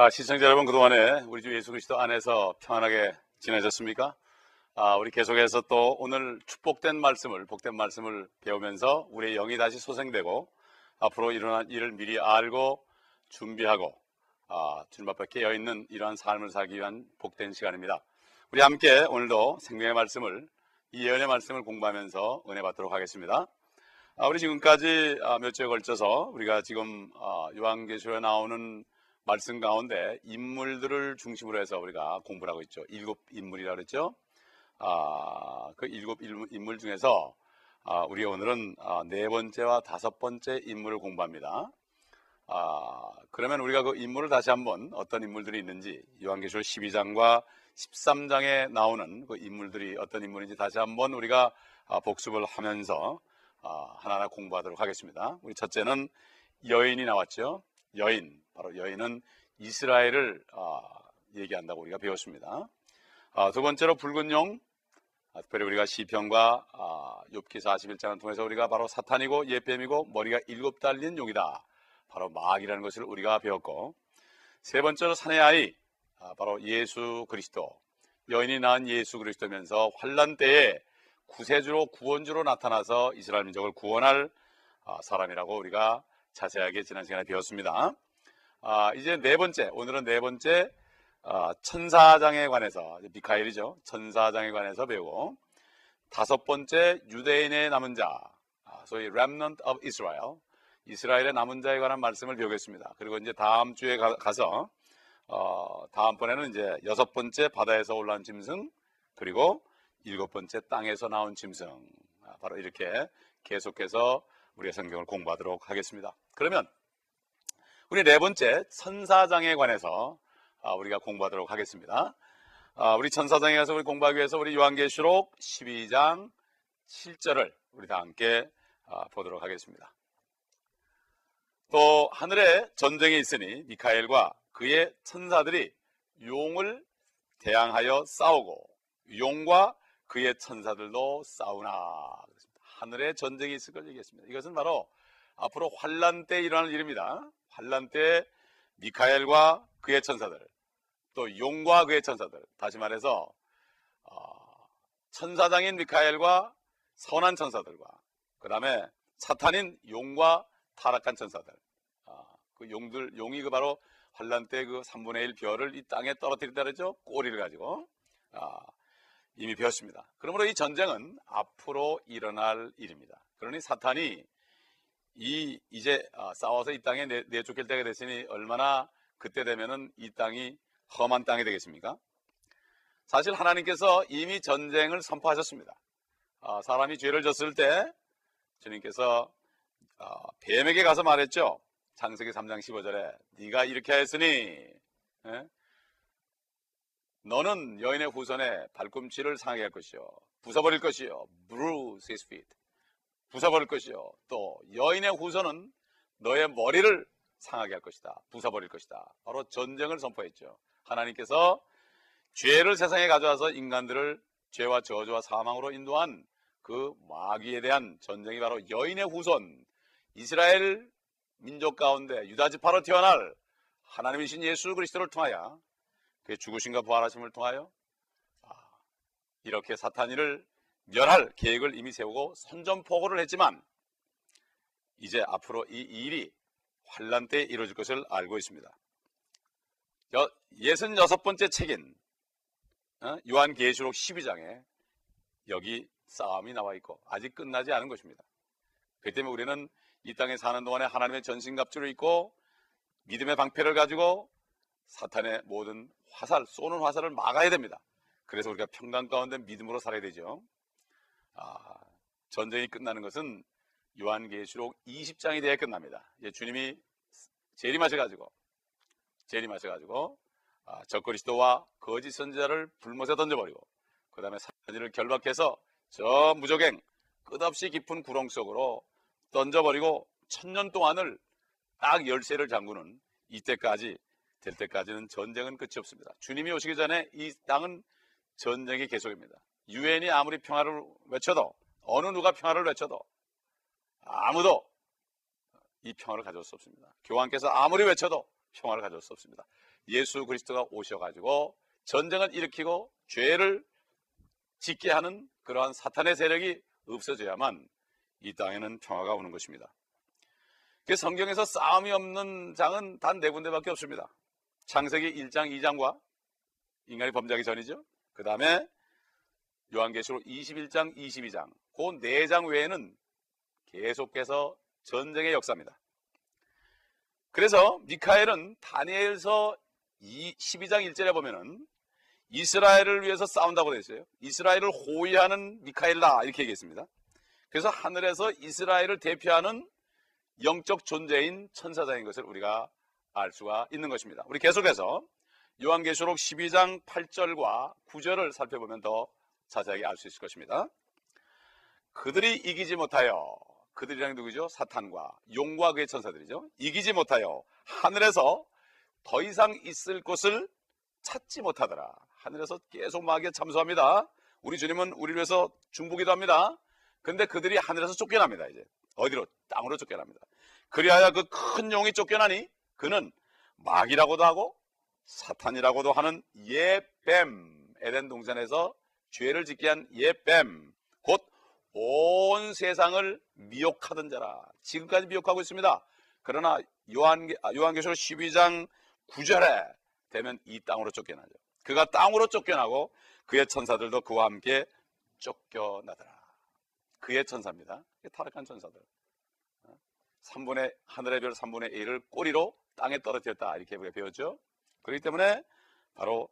아, 시청자 여러분 그동안에 우리 주 예수 그리스도 안에서 평안하게 지내셨습니까? 아, 우리 계속해서 또 오늘 축복된 말씀을 복된 말씀을 배우면서 우리의 영이 다시 소생되고 앞으로 일어난 일을 미리 알고 준비하고 아, 주님 앞에 깨어 있는 이러한 삶을 살기 위한 복된 시간입니다. 우리 함께 오늘도 생명의 말씀을 이 예언의 말씀을 공부하면서 은혜 받도록 하겠습니다. 아, 우리 지금까지 아, 몇 주에 걸쳐서 우리가 지금 아, 요한계시록에 나오는 말씀 가운데 인물들을 중심으로 해서 우리가 공부를 하고 있죠. 일곱 인물이라 그랬죠. 아, 그 일곱 인물 중에서 아, 우리 오늘은 아, 네 번째와 다섯 번째 인물을 공부합니다. 아, 그러면 우리가 그 인물을 다시 한번 어떤 인물들이 있는지 요한계시록 12장과 13장에 나오는 그 인물들이 어떤 인물인지 다시 한번 우리가 아, 복습을 하면서 아, 하나하나 공부하도록 하겠습니다. 우리 첫째는 여인이 나왔죠. 여인, 바로 여인은 이스라엘을 아, 얘기한다고 우리가 배웠습니다. 두 번째로 붉은 용, 특별히 우리가 시편과 욥기 41장을 통해서 우리가 바로 사탄이고 예뱀이고 머리가 일곱 달린 용이다. 바로 마귀라는 것을 우리가 배웠고 세 번째로 사내 아이 아, 바로 예수 그리스도 여인이 낳은 예수 그리스도면서 환란 때에 구세주로 구원주로 나타나서 이스라엘 민족을 구원할 아, 사람이라고 우리가 자세하게 지난 시간에 배웠습니다. 아, 이제 네 번째 오늘은 네 번째 천사장에 관해서 미카엘이죠 천사장에 관해서 배우고 다섯 번째 유대인의 남은 자 소위 remnant of Israel 이스라엘의 남은 자에 관한 말씀을 배우겠습니다. 그리고 이제 다음 주에 가, 서 어, 다음번에는 이제 여섯 번째 바다에서 올라온 짐승 그리고 일곱 번째 땅에서 나온 짐승 아, 바로 이렇게 계속해서 우리의 성경을 공부하도록 하겠습니다. 그러면 우리 네 번째 천사장에 관해서 아, 우리가 공부하도록 하겠습니다. 아, 우리 천사장에 가서 우리 공부하기 위해서 우리 요한계시록 12장 7절을 우리 다 함께 보도록 하겠습니다. 또 하늘에 전쟁이 있으니 미카엘과 그의 천사들이 용을 대항하여 싸우고 용과 그의 천사들도 싸우나 하늘에 전쟁이 있을 걸 얘기했습니다. 이것은 바로 앞으로 환란 때 일어날 일입니다. 환란 때 미카엘과 그의 천사들 또 용과 그의 천사들 다시 말해서 어, 천사장인 미카엘과 선한 천사들과 그 다음에 사탄인 용과 타락한 천사들. 아, 그 용들, 용이 그 바로 환란 때 그 3분의 1 별을 이 땅에 떨어뜨린다 그러죠? 꼬리를 가지고. 아, 이미 배웠습니다. 그러므로 이 전쟁은 앞으로 일어날 일입니다. 그러니 사탄이 이 이제 아, 싸워서 이 땅에 내, 내쫓길 때가 됐으니 얼마나 그때 되면은 이 땅이 험한 땅이 되겠습니까? 사실 하나님께서 이미 전쟁을 선포하셨습니다. 아, 사람이 죄를 졌을 때 주님께서 어, 뱀에게 가서 말했죠. 창세기 3장 15절에 네가 이렇게 했으니 에? 예? 너는 여인의 후손에 발꿈치를 상하게 할 것이요 부숴버릴 것이요 bruise his feet 부숴버릴 것이요. 또 여인의 후손은 너의 머리를 상하게 할 것이다. 부숴버릴 것이다. 바로 전쟁을 선포했죠. 하나님께서 죄를 세상에 가져와서 인간들을 죄와 저주와 사망으로 인도한 그 마귀에 대한 전쟁이 바로 여인의 후손 이스라엘 민족 가운데 유다 지파로 태어날 하나님이신 예수 그리스도를 통하여 그의 죽으신과 부활하심을 통하여 아, 이렇게 사탄이를 멸할 계획을 이미 세우고 선전포고를 했지만 이제 앞으로 이 일이 환란 때 이루어질 것을 알고 있습니다. 예순 여섯 번째 책인 어, 요한계시록 12장에 여기 싸움이 나와 있고 아직 끝나지 않은 것입니다. 그 때문에 우리는 이 땅에 사는 동안에 하나님의 전신갑주를 입고 믿음의 방패를 가지고 사탄의 모든 화살, 쏘는 화살을 막아야 됩니다. 그래서 우리가 평강 가운데 믿음으로 살아야 되죠. 아, 전쟁이 끝나는 것은 요한계시록 20장이 돼야 끝납니다. 이제 주님이 재림하셔가지고 재림하셔가지고 아, 적그리스도와 거짓 선지자를 불못에 던져버리고 그 다음에 사탄을 결박해서 저 무적행 끝없이 깊은 구렁 속으로 던져버리고 천년 동안을 딱 열쇠를 잠그는 이때까지 될 때까지는 전쟁은 끝이 없습니다. 주님이 오시기 전에 이 땅은 전쟁이 계속입니다. 유엔이 아무리 평화를 외쳐도 어느 누가 평화를 외쳐도 아무도 이 평화를 가져올 수 없습니다. 교황께서 아무리 외쳐도 평화를 가져올 수 없습니다. 예수 그리스도가 오셔가지고 전쟁을 일으키고 죄를 짓게 하는 그러한 사탄의 세력이 없어져야만 이 땅에는 평화가 오는 것입니다. 그 성경에서 싸움이 없는 장은 단 네 군데밖에 없습니다. 창세기 1장, 2장과 인간이 범죄하기 전이죠. 그 다음에 요한계시록 21장, 22장 그네장 외에는 계속해서 전쟁의 역사입니다. 그래서 미카엘은 다니엘서 12장 1절에 보면은 이스라엘을 위해서 싸운다고 되어 있어요. 이스라엘을 호위하는 미카엘다 이렇게 얘기했습니다. 그래서 하늘에서 이스라엘을 대표하는 영적 존재인 천사장인 것을 우리가 알 수가 있는 것입니다. 우리 계속해서 요한계시록 12장 8절과 9절을 살펴보면 더 자세하게 알 수 있을 것입니다. 그들이 이기지 못하여 그들이랑 누구죠? 사탄과 용과 그의 천사들이죠. 이기지 못하여 하늘에서 더 이상 있을 곳을 찾지 못하더라. 하늘에서 계속 마귀에 참소합니다. 우리 주님은 우리를 위해서 중보기도 합니다. 근데 그들이 하늘에서 쫓겨납니다. 이제 어디로? 땅으로 쫓겨납니다. 그리하여 그 큰 용이 쫓겨나니 그는 마귀라고도 하고 사탄이라고도 하는 예뱀 에덴 동산에서 죄를 짓게 한 예뱀 곧 온 세상을 미혹하던 자라 지금까지 미혹하고 있습니다. 그러나 요한, 아, 요한계시록 12장 9절에 되면 이 땅으로 쫓겨나죠. 그가 땅으로 쫓겨나고 그의 천사들도 그와 함께 쫓겨나더라. 그의 천사입니다. 타락한 천사들. 3분의 하늘의 별 3분의 1을 꼬리로 땅에 떨어뜨렸다 이렇게 배웠죠. 그렇기 때문에 바로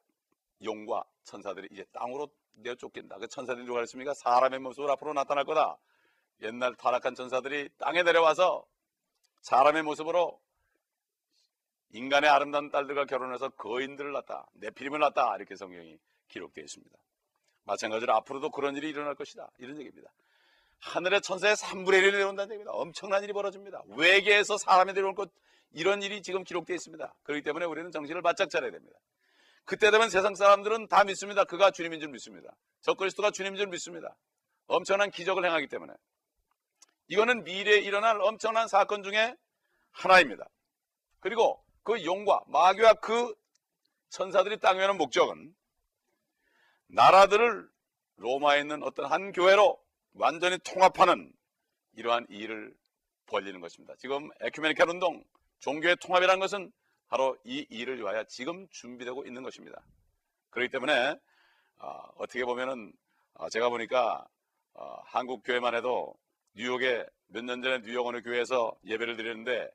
용과 천사들이 이제 땅으로 내어 쫓긴다. 그 천사들이 누가 그랬습니까? 사람의 모습으로 앞으로 나타날 거다. 옛날 타락한 천사들이 땅에 내려와서 사람의 모습으로 인간의 아름다운 딸들과 결혼해서 거인들을 낳다. 내피림을 낳다. 이렇게 성경이 기록되어 있습니다. 마찬가지로 앞으로도 그런 일이 일어날 것이다. 이런 얘기입니다. 하늘의 천사의 3분의 1이 내려온다는 얘기입니다. 엄청난 일이 벌어집니다. 외계에서 사람이 내려올 것 이런 일이 지금 기록되어 있습니다. 그렇기 때문에 우리는 정신을 바짝 차려야 됩니다. 그때 되면 세상 사람들은 다 믿습니다. 그가 주님인 줄 믿습니다. 저 그리스도가 주님인 줄 믿습니다. 엄청난 기적을 행하기 때문에 이거는 미래에 일어날 엄청난 사건 중에 하나입니다. 그리고 그 용과 마귀와 그 천사들이 땅에 오는 목적은 나라들을 로마에 있는 어떤 한 교회로 완전히 통합하는 이러한 일을 벌리는 것입니다. 지금 에큐메니컬 운동, 종교의 통합이라는 것은 바로 이 일을 위하여 지금 준비되고 있는 것입니다. 그렇기 때문에 어, 떻게 보면은 어, 제가 보니까 어, 한국 교회만 해도 뉴욕에 몇 년 전에 뉴욕 어느 교회에서 예배를 드렸는데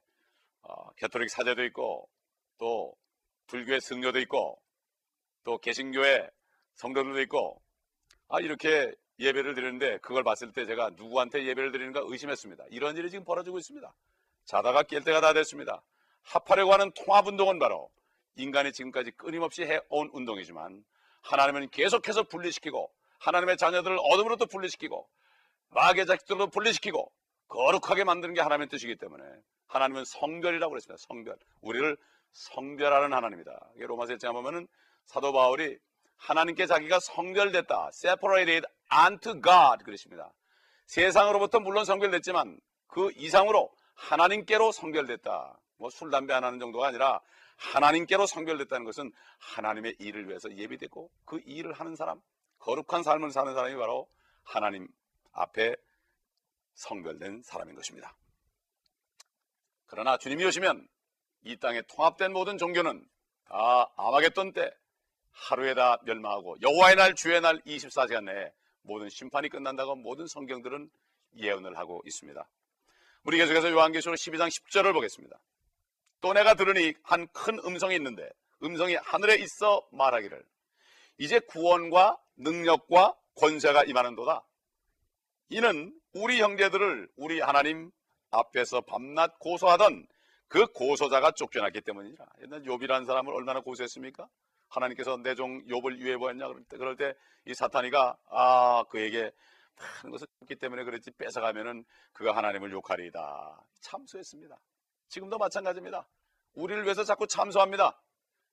어, 캐톨릭 사제도 있고 또 불교의 승려도 있고 또 개신교의 성도들도 있고 아 이렇게 예배를 드리는데 그걸 봤을 때 제가 누구한테 예배를 드리는가 의심했습니다. 이런 일이 지금 벌어지고 있습니다. 자다가 깰 때가 다 됐습니다. 합하려고 하는 통합운동은 바로 인간이 지금까지 끊임없이 해온 운동이지만 하나님은 계속해서 분리시키고 하나님의 자녀들을 어둠으로부터 분리시키고 마귀의 자식들로 분리시키고 거룩하게 만드는 게 하나님의 뜻이기 때문에 하나님은 성별이라고 그랬습니다. 성별. 우리를 성별하는 하나님이다. 로마서 1장에 보면은 사도 바울이 하나님께 자기가 성별됐다. separated unto God 그러십니다. 세상으로부터 물론 성별됐지만 그 이상으로 하나님께로 성별됐다. 뭐 술, 담배 안 하는 정도가 아니라 하나님께로 성별됐다는 것은 하나님의 일을 위해서 예비됐고 그 일을 하는 사람, 거룩한 삶을 사는 사람이 바로 하나님 앞에 성별된 사람인 것입니다. 그러나 주님이 오시면 이 땅에 통합된 모든 종교는 다 아마겟돈 때 하루에 다 멸망하고 여호와의 날 주의 날 24시간 내에 모든 심판이 끝난다고 모든 성경들은 예언을 하고 있습니다. 우리 계속해서 요한계시록 12장 10절을 보겠습니다. 또 내가 들으니 한 큰 음성이 있는데 음성이 하늘에 있어 말하기를 이제 구원과 능력과 권세가 임하는도다. 이는 우리 형제들을 우리 하나님 앞에서 밤낮 고소하던 그 고소자가 쫓겨났기 때문이라. 옛날 욥이라는 사람을 얼마나 고소했습니까? 하나님께서 내 종 욥을 유해 보았냐 그럴 때 그럴 때 이 사탄이가 아 그에게 많은 것을 줬기 때문에 그랬지 뺏어가면은 그가 하나님을 욕하리이다 참소했습니다. 지금도 마찬가지입니다. 우리를 위해서 자꾸 참소합니다.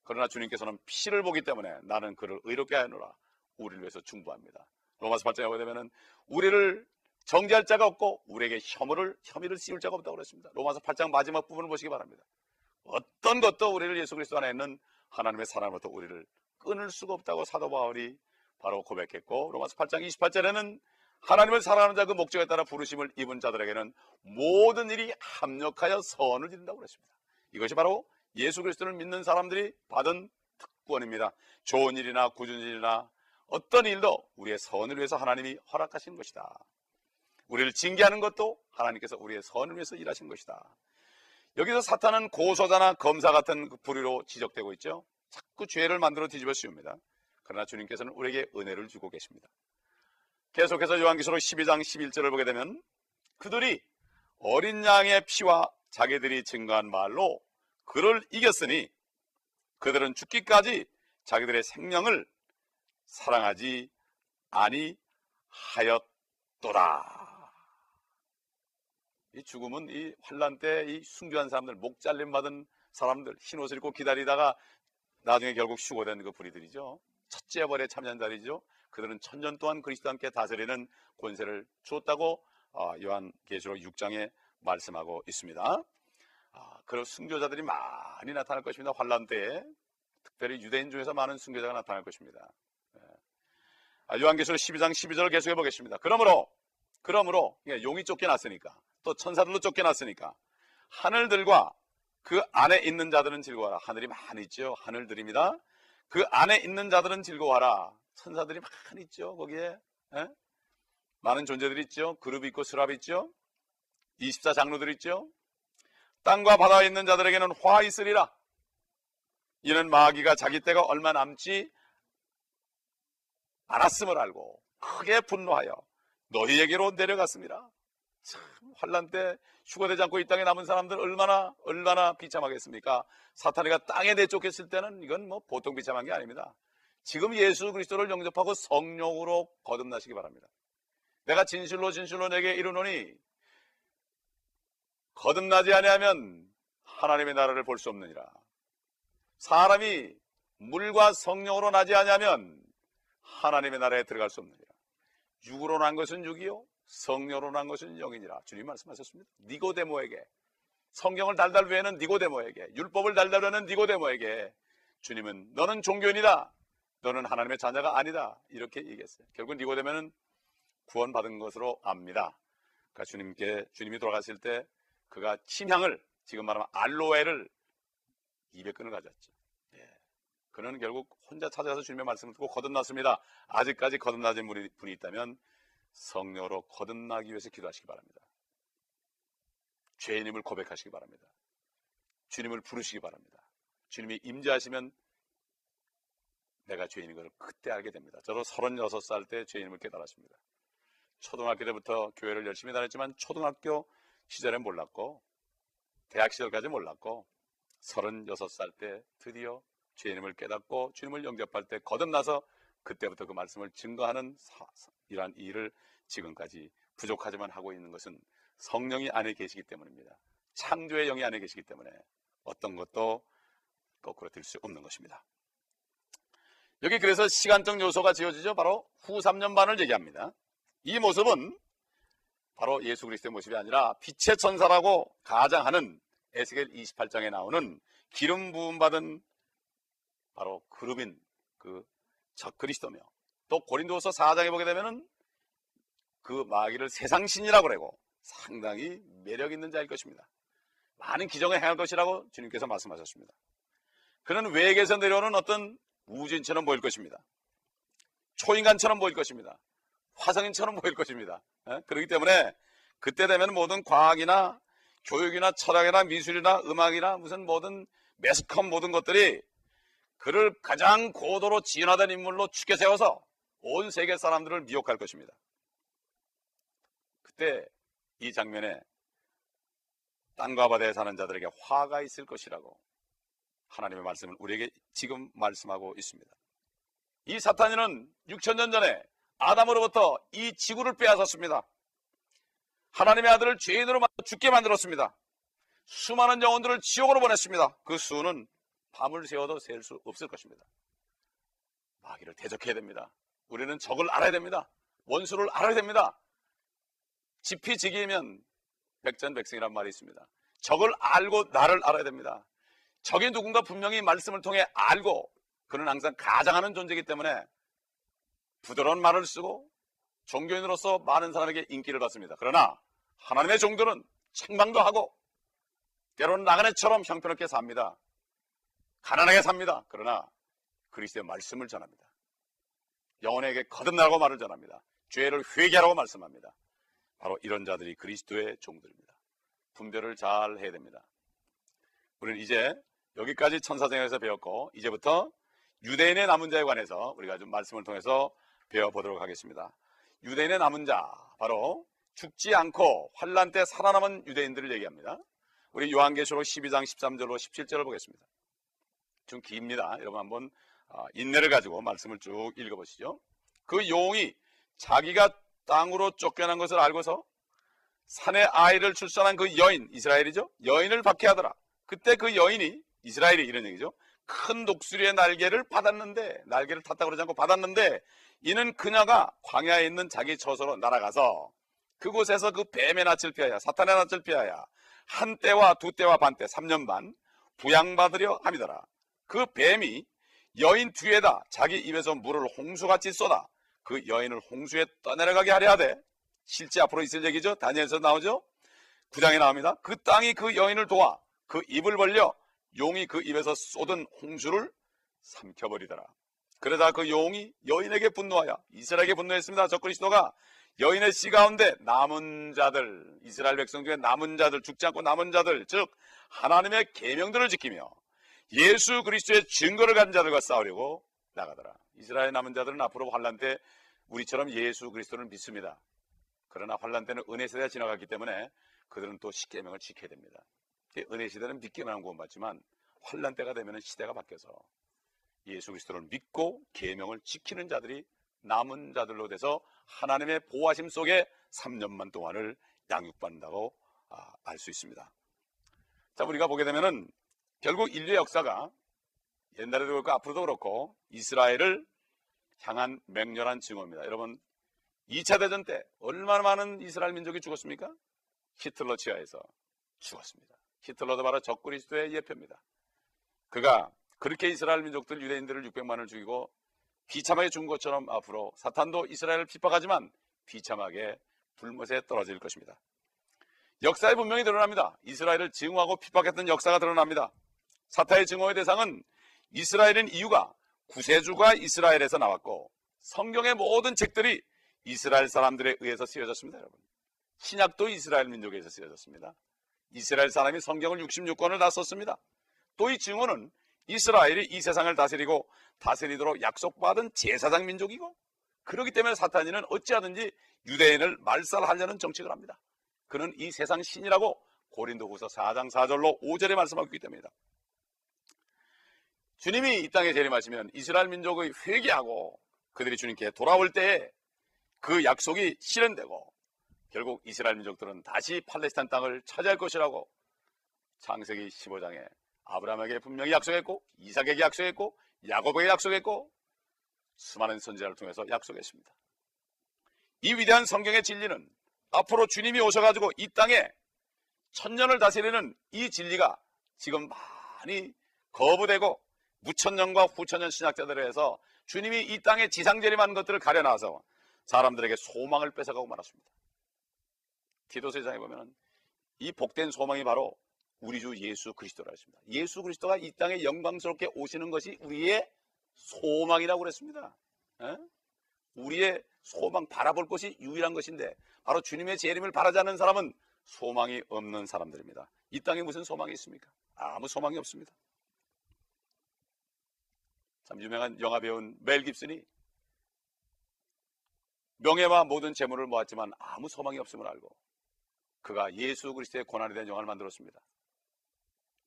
그러나 주님께서는 피를 보기 때문에 나는 그를 의롭게 하노라. 우리를 위해서 중보합니다. 로마서 8장에 보게 되면은 우리를 정죄할 자가 없고 우리에게 혐오를 혐의를 씌울 자가 없다고 그랬습니다. 로마서 8장 마지막 부분을 보시기 바랍니다. 어떤 것도 우리를 예수 그리스도 안에 있는 하나님의 사랑으로부터 우리를 끊을 수가 없다고 사도 바울이 바로 고백했고 로마서 8장 28절에는 하나님을 사랑하는 자 그 목적에 따라 부르심을 입은 자들에게는 모든 일이 합력하여 선을 이룬다고 그랬습니다. 이것이 바로 예수 그리스도를 믿는 사람들이 받은 특권입니다. 좋은 일이나 굳은 일이나 어떤 일도 우리의 선을 위해서 하나님이 허락하신 것이다. 우리를 징계하는 것도 하나님께서 우리의 선을 위해서 일하신 것이다. 여기서 사탄은 고소자나 검사 같은 그 부류로 지적되고 있죠. 자꾸 죄를 만들어 뒤집어 씌웁니다. 그러나 주님께서는 우리에게 은혜를 주고 계십니다. 계속해서 요한기서록 12장 11절을 보게 되면 그들이 어린 양의 피와 자기들이 증거한 말로 그를 이겼으니 그들은 죽기까지 자기들의 생명을 사랑하지 아니하였더라. 이 죽음은 이 환란 때 이 순교한 사람들, 목 잘림 받은 사람들, 흰 옷을 입고 기다리다가 나중에 결국 휴고된 그 부리들이죠. 첫째 벌에 참여한 자리죠. 그들은 천년 동안 그리스도 함께 다스리는 권세를 주었다고 어, 요한계시록 6장에 말씀하고 있습니다. 아, 그런 순교자들이 많이 나타날 것입니다. 환란 때에 특별히 유대인 중에서 많은 순교자가 나타날 것입니다. 예. 아, 요한계시록 12장 12절을 계속해 보겠습니다. 그러므로 그러므로 용이 쫓겨났으니까 또 천사들로 쫓겨났으니까 하늘들과 그 안에 있는 자들은 즐거워하라. 하늘이 많이 있죠. 하늘들입니다. 그 안에 있는 자들은 즐거워하라. 천사들이 많이 있죠. 거기에 에? 예? 많은 존재들이 있죠. 그룹 있고 스랍 있죠. 24 장로들 있죠. 땅과 바다에 있는 자들에게는 화 있으리라. 이는 마귀가 자기 때가 얼마 남지 않았음을 알고 크게 분노하여 너희에게로 내려갔습니다. 참 환란 때 휴거되지 않고 이 땅에 남은 사람들 얼마나 얼마나 비참하겠습니까? 사탄이가 땅에 내쫓겼을 때는 이건 뭐 보통 비참한 게 아닙니다. 지금 예수 그리스도를 영접하고 성령으로 거듭나시기 바랍니다. 내가 진실로 진실로 내게 이르노니 거듭나지 아니하면 하나님의 나라를 볼 수 없느니라. 사람이 물과 성령으로 나지 아니하면 하나님의 나라에 들어갈 수 없느니라. 육으로 난 것은 육이요 성령으로 난 것은 영이니라. 주님 말씀하셨습니다. 니고데모에게 성경을 달달 외에는 니고데모에게 율법을 달달 외에는 니고데모에게 주님은 너는 종교인이다. 너는 하나님의 자녀가 아니다. 이렇게 얘기했어요. 결국 니고데모는 구원받은 것으로 압니다. 그러니까 주님께 주님이 돌아가실 때 그가 침향을 지금 말하면 알로에를 200근을 가졌죠. 예. 그는 결국 혼자 찾아가서 주님의 말씀을 듣고 거듭났습니다. 아직까지 거듭나진 분이 있다면 성령으로 거듭나기 위해서 기도하시기 바랍니다. 죄인임을 고백하시기 바랍니다. 주님을 부르시기 바랍니다. 주님이 임재하시면 내가 죄인인 것을 그때 알게 됩니다. 저도 36살 때 죄인임을 깨달았습니다. 초등학교 때부터 교회를 열심히 다녔지만 초등학교 시절엔 몰랐고 대학 시절까지 몰랐고 36살 때 드디어 주님을 깨닫고 주님을 영접할 때 거듭나서 그때부터 그 말씀을 증거하는 사, 이러한 일을 지금까지 부족하지만 하고 있는 것은 성령이 안에 계시기 때문입니다. 창조의 영이 안에 계시기 때문에 어떤 것도 거꾸로 들 수 없는 것입니다. 여기 그래서 시간적 요소가 지어지죠. 바로 후 3년 반을 얘기합니다. 이 모습은 바로 예수 그리스도의 모습이 아니라 빛의 천사라고 가장하는 에스겔 28장에 나오는 기름 부음 받은 바로 그룹인 그 적그리스도며 또 고린도서 4장에 보게 되면은 그 마귀를 세상신이라고 그러고 상당히 매력 있는 자일 것입니다. 많은 기적을 행할 것이라고 주님께서 말씀하셨습니다. 그는 외계에서 내려오는 어떤 우주인처럼 보일 것입니다. 초인간처럼 보일 것입니다. 화성인처럼 보일 것입니다. 예? 그렇기 때문에 그때 되면 모든 과학이나 교육이나 철학이나 미술이나 음악이나 무슨 모든 매스컴 모든 것들이 그를 가장 고도로 진화된 인물로 축켜 세워서 온 세계 사람들을 미혹할 것입니다. 그때 이 장면에 땅과 바다에 사는 자들에게 화가 있을 것이라고 하나님의 말씀을 우리에게 지금 말씀하고 있습니다. 이 사탄이는 6천년 전에 아담으로부터 이 지구를 빼앗았습니다. 하나님의 아들을 죄인으로 죽게 만들었습니다. 수많은 영혼들을 지옥으로 보냈습니다. 그 수는 밤을 새워도 셀 수 없을 것입니다. 마귀를 대적해야 됩니다. 우리는 적을 알아야 됩니다. 원수를 알아야 됩니다. 지피지기면 백전백승이란 말이 있습니다. 적을 알고 나를 알아야 됩니다. 적이 누군가 분명히 말씀을 통해 알고 그는 항상 가장하는 존재이기 때문에 부드러운 말을 쓰고 종교인으로서 많은 사람에게 인기를 받습니다. 그러나 하나님의 종들은 책망도 하고 때로는 나그네처럼 형편없게 삽니다. 가난하게 삽니다. 그러나 그리스도의 말씀을 전합니다. 영혼에게 거듭나라고 말을 전합니다. 죄를 회개하라고 말씀합니다. 바로 이런 자들이 그리스도의 종들입니다. 분별을 잘 해야 됩니다. 우리는 이제 여기까지 천사생에서 배웠고 이제부터 유대인의 남은 자에 관해서 우리가 좀 말씀을 통해서 배워보도록 하겠습니다. 유대인의 남은 자 바로 죽지 않고 환란 때 살아남은 유대인들을 얘기합니다. 우리 요한계시록 12장 13절로 17절을 보겠습니다. 좀 깁니다. 여러분 한번 아, 인내를 가지고 말씀을 쭉 읽어보시죠. 그 용이 자기가 땅으로 쫓겨난 것을 알고서 산에 아이를 출산한 그 여인 이스라엘이죠. 여인을 박해하더라. 그때 그 여인이 이스라엘이 이런 얘기죠. 큰 독수리의 날개를 받았는데 날개를 탔다 그러지 않고 받았는데 이는 그녀가 광야에 있는 자기 처소로 날아가서 그곳에서 그 뱀의 낯을 피하여 사탄의 낯을 피하여 한 때와 두 때와 반 때, 3년 반 부양받으려 함이더라. 그 뱀이 여인 뒤에다 자기 입에서 물을 홍수같이 쏟아 그 여인을 홍수에 떠내려가게 하려 하되 실제 앞으로 있을 얘기죠. 다니엘서 나오죠. 구장에 나옵니다. 그 땅이 그 여인을 도와 그 입을 벌려 용이 그 입에서 쏟은 홍수를 삼켜버리더라. 그러다 그 용이 여인에게 분노하여 이스라엘에게 분노했습니다. 저 그리스도가 여인의 씨 가운데 남은 자들 이스라엘 백성 중에 남은 자들 죽지 않고 남은 자들 즉 하나님의 계명들을 지키며 예수 그리스도의 증거를 가진 자들과 싸우려고 나가더라. 이스라엘 남은 자들은 앞으로 환란 때 우리처럼 예수 그리스도를 믿습니다. 그러나 환란 때는 은혜 세대가 지나갔기 때문에 그들은 또 십계명을 지켜야 됩니다. 은혜 시대는 믿기만 구원받지만 환란 때가 되면 시대가 바뀌어서 예수 그리스도를 믿고 계명을 지키는 자들이 남은 자들로 돼서 하나님의 보호하심 속에 3년만 동안을 양육받는다고 아, 알수 있습니다. 자, 우리가 보게 되면은 결국 인류의 역사가 옛날에도 그렇고 앞으로도 그렇고 이스라엘을 향한 맹렬한 증오입니다. 여러분 2차 대전 때 얼마나 많은 이스라엘 민족이 죽었습니까? 히틀러 지하에서 죽었습니다. 히틀러도 바로 적그리스도의 예표입니다. 그가 그렇게 이스라엘 민족들 유대인들을 600만을 죽이고 비참하게 죽은 것처럼 앞으로 사탄도 이스라엘을 핍박하지만 비참하게 불못에 떨어질 것입니다. 역사에 분명히 드러납니다. 이스라엘을 증오하고 핍박했던 역사가 드러납니다. 사탄의 증오의 대상은 이스라엘인 이유가 구세주가 이스라엘에서 나왔고 성경의 모든 책들이 이스라엘 사람들에 의해서 쓰여졌습니다, 여러분. 신약도 이스라엘 민족에서 쓰여졌습니다. 이스라엘 사람이 성경을 66권을 다 썼습니다. 또 이 증오는 이스라엘이 이 세상을 다스리고 다스리도록 약속받은 제사장 민족이고 그렇기 때문에 사탄이는 어찌하든지 유대인을 말살하려는 정책을 합니다. 그는 이 세상 신이라고 고린도후서 4장 4절로 5절에 말씀하고 있기 때문이다. 주님이 이 땅에 재림하시면 이스라엘 민족의 회개하고 그들이 주님께 돌아올 때에 그 약속이 실현되고 결국 이스라엘 민족들은 다시 팔레스타인 땅을 차지할 것이라고 창세기 15장에 아브라함에게 분명히 약속했고 이삭에게 약속했고 야곱에게 약속했고 수많은 선지자를 통해서 약속했습니다. 이 위대한 성경의 진리는 앞으로 주님이 오셔가지고 이 땅에 천년을 다스리는 이 진리가 지금 많이 거부되고 무천년과 후천년 신학자들에 의해서 주님이 이 땅에 지상재림하는 것들을 가려놔서 사람들에게 소망을 뺏어가고 말았습니다. 디도세장에 보면 이 복된 소망이 바로 우리 주 예수 그리스도라 했습니다. 예수 그리스도가 이 땅에 영광스럽게 오시는 것이 우리의 소망이라고 그랬습니다. 에? 우리의 소망 바라볼 것이 유일한 것인데 바로 주님의 재림을 바라지 않는 사람은 소망이 없는 사람들입니다. 이 땅에 무슨 소망이 있습니까? 아무 소망이 없습니다. 참 유명한 영화 배우인 멜 깁슨이 명예와 모든 재물을 모았지만 아무 소망이 없음을 알고 그가 예수 그리스도의 고난에 대한 영화를 만들었습니다.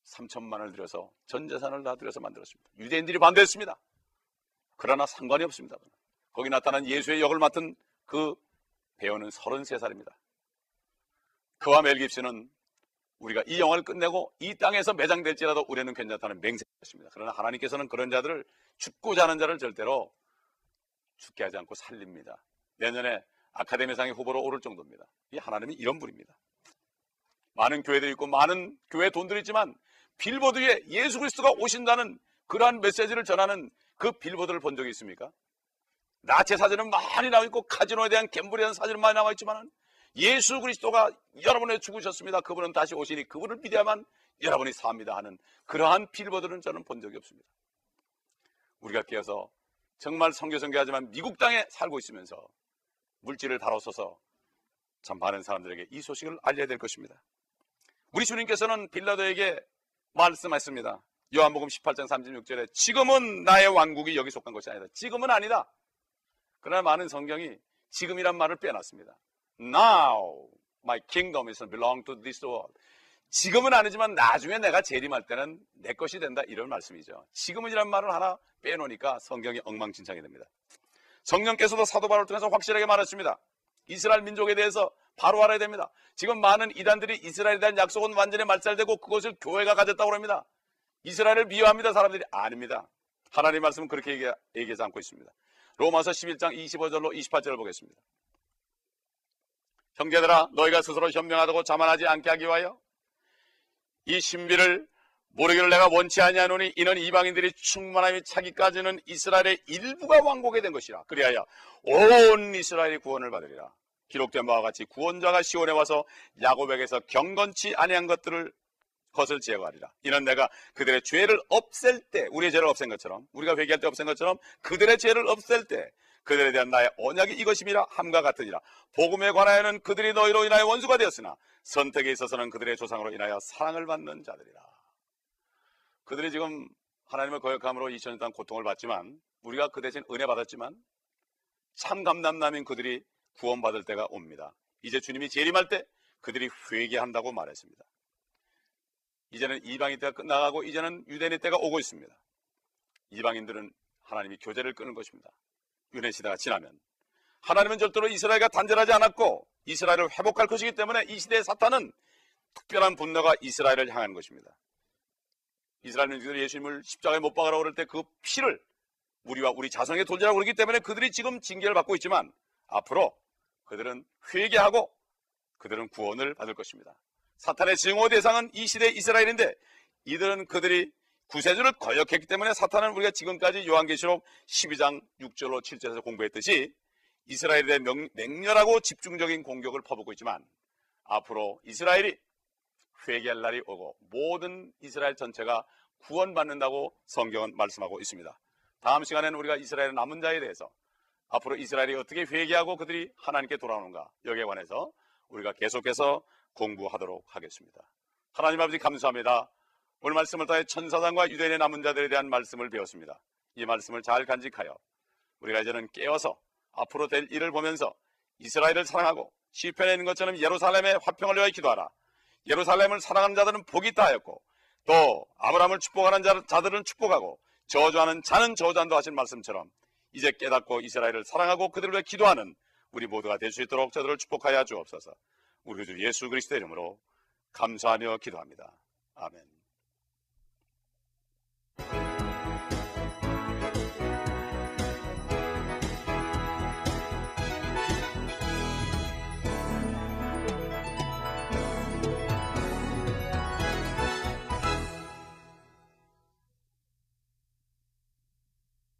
3천만을 들여서 전 재산을 다 들여서 만들었습니다. 유대인들이 반대했습니다. 그러나 상관이 없습니다. 거기 나타난 예수의 역을 맡은 그 배우는 33살입니다. 그와 멜 깁스는 우리가 이 영화를 끝내고 이 땅에서 매장될지라도 우리는 괜찮다는 맹세했습니다. 그러나 하나님께서는 그런 자들을 죽고자 하는 자를 절대로 죽게 하지 않고 살립니다. 내년에 아카데미상의 후보로 오를 정도입니다. 이 하나님이 이런 분입니다. 많은 교회들이 있고 많은 교회 돈들이 있지만 빌보드에 예수 그리스도가 오신다는 그러한 메시지를 전하는 그 빌보드를 본 적이 있습니까? 나체 사진은 많이 나와 있고 카지노에 대한 갬블에 대한 사진은 많이 나와 있지만 예수 그리스도가 여러분의 죽으셨습니다. 그분은 다시 오시니 그분을 믿어야만 여러분이 삽니다 하는 그러한 빌보드는 저는 본 적이 없습니다. 우리가 깨어서 정말 성교 성교하지만 미국 땅에 살고 있으면서 물질을 다뤄서서 참 많은 사람들에게 이 소식을 알려야 될 것입니다. 우리 주님께서는 빌라도에게 말씀했습니다. 요한복음 18장 36절에 지금은 나의 왕국이 여기 속한 것이 아니다. 지금은 아니다. 그러나 많은 성경이 지금이란 말을 빼놨습니다. Now my kingdom is belong to this world. 지금은 아니지만 나중에 내가 재림할 때는 내 것이 된다 이런 말씀이죠. 지금은이란 말을 하나 빼놓으니까 성경이 엉망진창이 됩니다. 성령께서도 사도 바울을 통해서 확실하게 말했습니다. 이스라엘 민족에 대해서 바로 알아야 됩니다. 지금 많은 이단들이 이스라엘에 대한 약속은 완전히 말살되고 그것을 교회가 가졌다고 합니다. 이스라엘을 미워합니다. 사람들이 아닙니다. 하나님 말씀은 그렇게 얘기, 얘기하지 않고 있습니다. 로마서 11장 25절로 28절을 보겠습니다. 형제들아 너희가 스스로 현명하다고 자만하지 않게 하기 위하여 이 신비를 모르기를 내가 원치 아니하노니 이는 이방인들이 충만함이 차기까지는 이스라엘의 일부가 왕복이 된 것이라. 그리하여 온 이스라엘이 구원을 받으리라. 기록된 바와 같이 구원자가 시온에 와서 야곱에게서 경건치 아니한 것들을 것을 제거하리라. 이는 내가 그들의 죄를 없앨 때 우리의 죄를 없앤 것처럼 우리가 회개할 때 없앤 것처럼 그들의 죄를 없앨 때 그들에 대한 나의 언약이 이것임이라 함과 같으니라. 복음에 관하여는 그들이 너희로 인하여 원수가 되었으나 선택에 있어서는 그들의 조상으로 인하여 사랑을 받는 자들이라 그들이 지금 하나님을 거역함으로 2000년 동안 고통을 받지만 우리가 그 대신 은혜 받았지만 참 감남남인 그들이 구원받을 때가 옵니다. 이제 주님이 재림할 때 그들이 회개한다고 말했습니다. 이제는 이방인 때가 끝나가고 이제는 유대인의 때가 오고 있습니다. 이방인들은 하나님이 교제를 끊은 것입니다. 유대 시대가 지나면 하나님은 절대로 이스라엘과 단절하지 않았고 이스라엘을 회복할 것이기 때문에 이 시대의 사탄은 특별한 분노가 이스라엘을 향한 것입니다. 이스라엘 민족들이 예수님을 십자가에 못 박으라고 그럴 때 그 피를 우리와 우리 자손에게 돌리라고 그러기 때문에 그들이 지금 징계를 받고 있지만 앞으로 그들은 회개하고 그들은 구원을 받을 것입니다. 사탄의 증오 대상은 이 시대 이스라엘인데 이들은 그들이 구세주를 거역했기 때문에 사탄은 우리가 지금까지 요한계시록 12장 6절로 7절에서 공부했듯이 이스라엘에 명, 맹렬하고 집중적인 공격을 퍼붓고 있지만 앞으로 이스라엘이 회개할 날이 오고 모든 이스라엘 전체가 구원받는다고 성경은 말씀하고 있습니다. 다음 시간에는 우리가 이스라엘 남은 자에 대해서 앞으로 이스라엘이 어떻게 회개하고 그들이 하나님께 돌아오는가 여기에 관해서 우리가 계속해서 공부하도록 하겠습니다. 하나님 아버지 감사합니다. 오늘 말씀을 통해 천사장과 유대인의 남은 자들에 대한 말씀을 배웠습니다. 이 말씀을 잘 간직하여 우리가 이제는 깨어서 앞으로 될 일을 보면서 이스라엘을 사랑하고 시편에 있는 것처럼 예루살렘의 화평을 위하여 기도하라. 예루살렘을 사랑하는 자들은 복이 있다 하였고 또 아브라함을 축복하는 자들은 축복하고 저주하는 자는 저주한다 하신 말씀처럼 이제 깨닫고 이스라엘을 사랑하고 그들을 위해 기도하는 우리 모두가 될 수 있도록 저들을 축복하여 주옵소서. 우리 주 예수 그리스도의 이름으로 감사하며 기도합니다. 아멘.